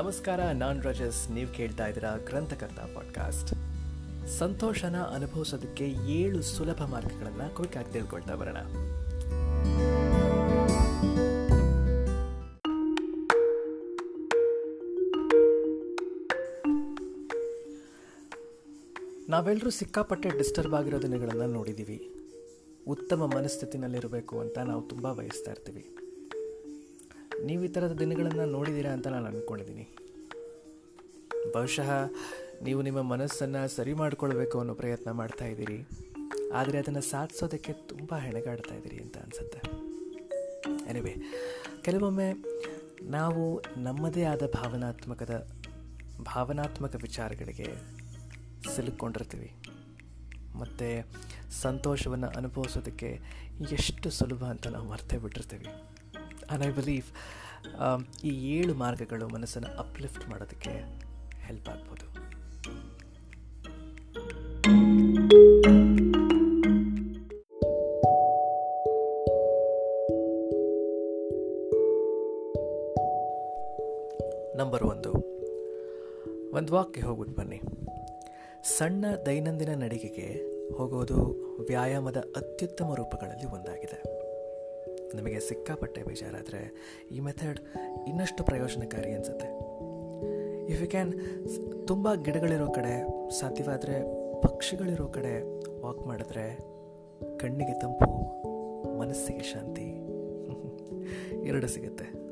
ನಮಸ್ಕಾರ, ನಾನ್ ರಜಸ್. ನೀವು ಕೇಳ್ತಾ ಇದ್ದೀರಾ ಗ್ರಂಥಕರ್ತ ಪಾಡ್ಕಾಸ್ಟ್ ಸಂತೋಷನ ಅನುಭವಿಸೋದಕ್ಕೆ ಏಳು ಸುಲಭ ಮಾರ್ಗಗಳನ್ನು ಕ್ವಿಕ್ ಆಗಿ ತಿಳ್ಕೊಳ್ತಾ ಬರೋಣ. ನಾವೆಲ್ಲರೂ ಸಿಕ್ಕಾಪಟ್ಟೆ ಡಿಸ್ಟರ್ಬ್ ಆಗಿರೋ ದಿನಗಳನ್ನು ನೋಡಿದ್ದೀವಿ ಉತ್ತಮ ಮನಸ್ಥಿತಿನಲ್ಲಿರಬೇಕು ಅಂತ ನಾವು ತುಂಬ ಬಯಸ್ತಾ ಇರ್ತೀವಿ. ನೀವು ಈ ಥರದ ದಿನಗಳನ್ನು ನೋಡಿದ್ದೀರಾ ಅಂತ ನಾನು ಅಂದ್ಕೊಂಡಿದ್ದೀನಿ ಬಹುಶಃ ನೀವು ನಿಮ್ಮ ಮನಸ್ಸನ್ನು ಸರಿ ಮಾಡಿಕೊಳ್ಬೇಕು ಅನ್ನೋ ಪ್ರಯತ್ನ ಮಾಡ್ತಾ ಇದ್ದೀರಿ. ಆದರೆ ಅದನ್ನು ಸಾಧಿಸೋದಕ್ಕೆ ತುಂಬ ಹೆಣಗಾಡ್ತಾ ಇದ್ದೀರಿ ಅಂತ ಅನಿಸುತ್ತೆ. ಎನಿವೆ ಕೆಲವೊಮ್ಮೆ ನಾವು ನಮ್ಮದೇ ಆದ ಭಾವನಾತ್ಮಕದ, ಭಾವನಾತ್ಮಕ ವಿಚಾರಗಳಿಗೆ ಸಿಲುಕೊಂಡಿರ್ತೀವಿ ಮತ್ತು ಸಂತೋಷವನ್ನು ಅನುಭವಿಸೋದಕ್ಕೆ ಎಷ್ಟು ಸುಲಭ ಅಂತ ನಾವು ಮರ್ತೇ ಬಿಟ್ಟಿರ್ತೀವಿ. ಆ್ಯಂಡ್ ಐ ಬಿಲೀವ್ ಈ ಏಳು ಮಾರ್ಗಗಳು ಮನಸ್ಸನ್ನು ಅಪ್ಲಿಫ್ಟ್ ಮಾಡೋದಕ್ಕೆ ಹೆಲ್ಪ್ ಆಗ್ಬೋದು. ನಂಬರ್ ಒಂದು. ಒಂದು ವಾಕ್ಗೆ ಹೋಗ್ಬಿಟ್ಟು ಬನ್ನಿ. ಸಣ್ಣ ದೈನಂದಿನ ನಡಿಗೆಗೆ ಹೋಗೋದು ವ್ಯಾಯಾಮದ ಅತ್ಯುತ್ತಮ ರೂಪಗಳಲ್ಲಿ ಒಂದಾಗಿದೆ. ನಿಮಗೆ ಸಿಕ್ಕಾಪಟ್ಟೆ ಬೇಜಾರಾದರೆ ಈ ಮೆಥಡ್ ಇನ್ನಷ್ಟು ಪ್ರಯೋಜನಕಾರಿ ಅನಿಸುತ್ತೆ. ಇಫ್ ಯು ಕ್ಯಾನ್ ತುಂಬ ಗಿಡಗಳಿರೋ ಕಡೆ, ಸಾಧ್ಯವಾದರೆ ಪಕ್ಷಿಗಳಿರೋ ಕಡೆ ವಾಕ್ ಮಾಡಿದ್ರೆ ಕಣ್ಣಿಗೆ ತಂಪು, ಮನಸ್ಸಿಗೆ ಶಾಂತಿ. ಎರಡು ಸಿಗುತ್ತೆ.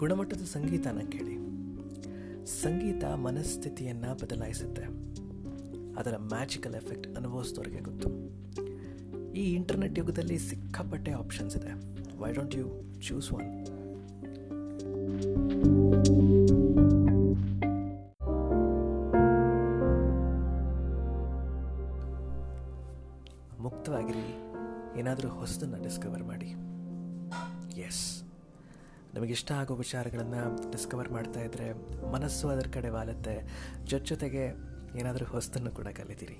ಗುಣಮಟ್ಟದ ಸಂಗೀತನ ಕೇಳಿ. ಸಂಗೀತ ಮನಸ್ಥಿತಿಯನ್ನು ಬದಲಾಯಿಸುತ್ತೆ. ಅದರ ಮ್ಯಾಜಿಕಲ್ ಎಫೆಕ್ಟ್ ಅನುಭವಿಸಿದವ್ರಿಗೆ ಗೊತ್ತು. ಈ ಇಂಟರ್ನೆಟ್ ಯುಗದಲ್ಲಿ ಸಿಕ್ಕಾಪಟ್ಟೆ ಆಪ್ಷನ್ಸ್ ಇದೆ. Why don't you choose one ಮುಕ್ತವಾಗಿರಿ. ಏನಾದರೂ ಹೊಸದನ್ನು ಡಿಸ್ಕವರ್ ಮಾಡಿ. ಎಸ್ ನಮಗಿಷ್ಟ ಆಗೋ ವಿಚಾರಗಳನ್ನು ಡಿಸ್ಕವರ್ ಮಾಡ್ತಾ ಇದ್ದರೆ ಮನಸ್ಸು ಅದರ ಕಡೆ ವಾಲತ್ತೆ. ಜೊತೆ ಜೊತೆಗೆ ಏನಾದರೂ ಹೊಸದನ್ನು ಕೂಡ ಕಲಿತೀರಿ.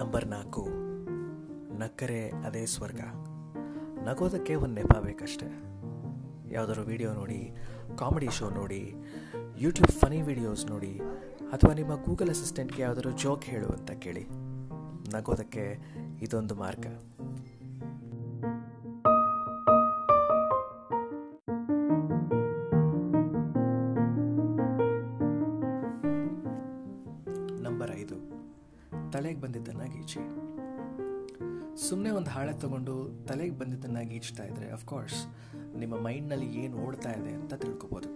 ನಂಬರ್ ನಾಲ್ಕು. ನಕ್ಕರೆ ಅದೇ ಸ್ವರ್ಗ. ನಗೋದಕ್ಕೆ ಒಂದು ನೆಪ ಬೇಕಷ್ಟೆ ಯಾವುದಾದ್ರು ವಿಡಿಯೋ ನೋಡಿ ಕಾಮಿಡಿ ಶೋ ನೋಡಿ ಯೂಟ್ಯೂಬ್ ಫನಿ ವಿಡಿಯೋಸ್ ನೋಡಿ ಅಥವಾ ನಿಮ್ಮ ಗೂಗಲ್ ಅಸಿಸ್ಟೆಂಟ್ಗೆ ಯಾವುದಾದ್ರು ಜೋಕ್ ಹೇಳು ಅಂತ ಕೇಳಿ. ನಗೋದಕ್ಕೆ ಇದೊಂದು ಮಾರ್ಗ. ನಂಬರ್ ಐದು. ತಲೆಗೆ ಬಂದಿದ್ದನ್ನ ಗೀಚಿ. ಸುಮ್ಮನೆ ಒಂದು ಹಾಳೆ ತಗೊಂಡು ತಲೆಗೆ ಬಂದಿದ್ದನ್ನ ಗೀಚ್ತಾ ಇದ್ರೆ ಅಫ್ಕೋರ್ಸ್ ನಿಮ್ಮ ಮೈಂಡ್ನಲ್ಲಿ ಏನು ಓಡ್ತಾ ಇದೆ ಅಂತ ತಿಳ್ಕೊಬೋದು.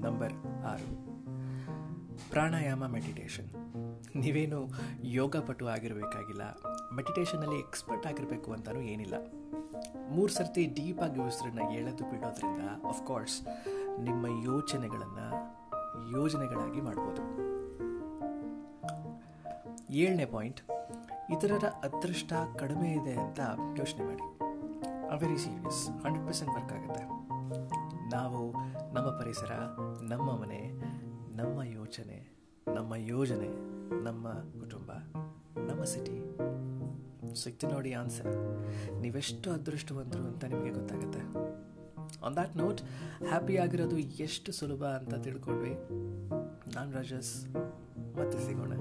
ನಂಬರ್ ಆರು. ಪ್ರಾಣಾಯಾಮ ಮೆಡಿಟೇಷನ್ ನೀವೇನು ಯೋಗ ಪಟು ಆಗಿರಬೇಕಾಗಿಲ್ಲ ಮೆಡಿಟೇಷನಲ್ಲಿ ಎಕ್ಸ್ಪರ್ಟ್ ಆಗಿರಬೇಕು ಅಂತಲೂ ಏನಿಲ್ಲ. ಮೂರು ಸರ್ತಿ ಡೀಪಾಗಿ ಉಸಿರನ್ನು ಎಳೆದು ಬಿಡೋದ್ರಿಂದ ಅಫ್ಕೋರ್ಸ್ ನಿಮ್ಮ ಯೋಚನೆಗಳನ್ನು ಯೋಜನೆಗಳಾಗಿ ಮಾಡ್ಬೋದು. ಏಳನೇ ಪಾಯಿಂಟ್ ಇತರರ ಅದೃಷ್ಟ ಕಡಿಮೆ ಇದೆ ಅಂತ ಯೋಚನೆ ಮಾಡಿ. Very serious hundred percent work ಆಗುತ್ತೆ. ನಾವು ನಮ್ಮ ಪರಿಸರ, ನಮ್ಮ ಮನೆ ನಮ್ಮ ಯೋಚನೆ, ನಮ್ಮ ಯೋಜನೆ, ನಮ್ಮ ಕುಟುಂಬ, ನಮ್ಮ ಸಿಟಿ ಸಿಕ್ತಿ ನೋಡಿ ಆನ್ಸರ್ ನೀವೆಷ್ಟು ಅದೃಷ್ಟವಂತರು ಅಂತ ನಿಮಗೆ ಗೊತ್ತಾಗುತ್ತೆ. ಆನ್ ದ್ಯಾಟ್ ನೋಟ್ ಹ್ಯಾಪಿ ಆಗಿರೋದು ಎಷ್ಟು ಸುಲಭ ಅಂತ ತಿಳ್ಕೊಂಡ್ವಿ ನಾನು ರಾಜಸ್ ಮತ್ತೆ ಸಿಗೋಣ.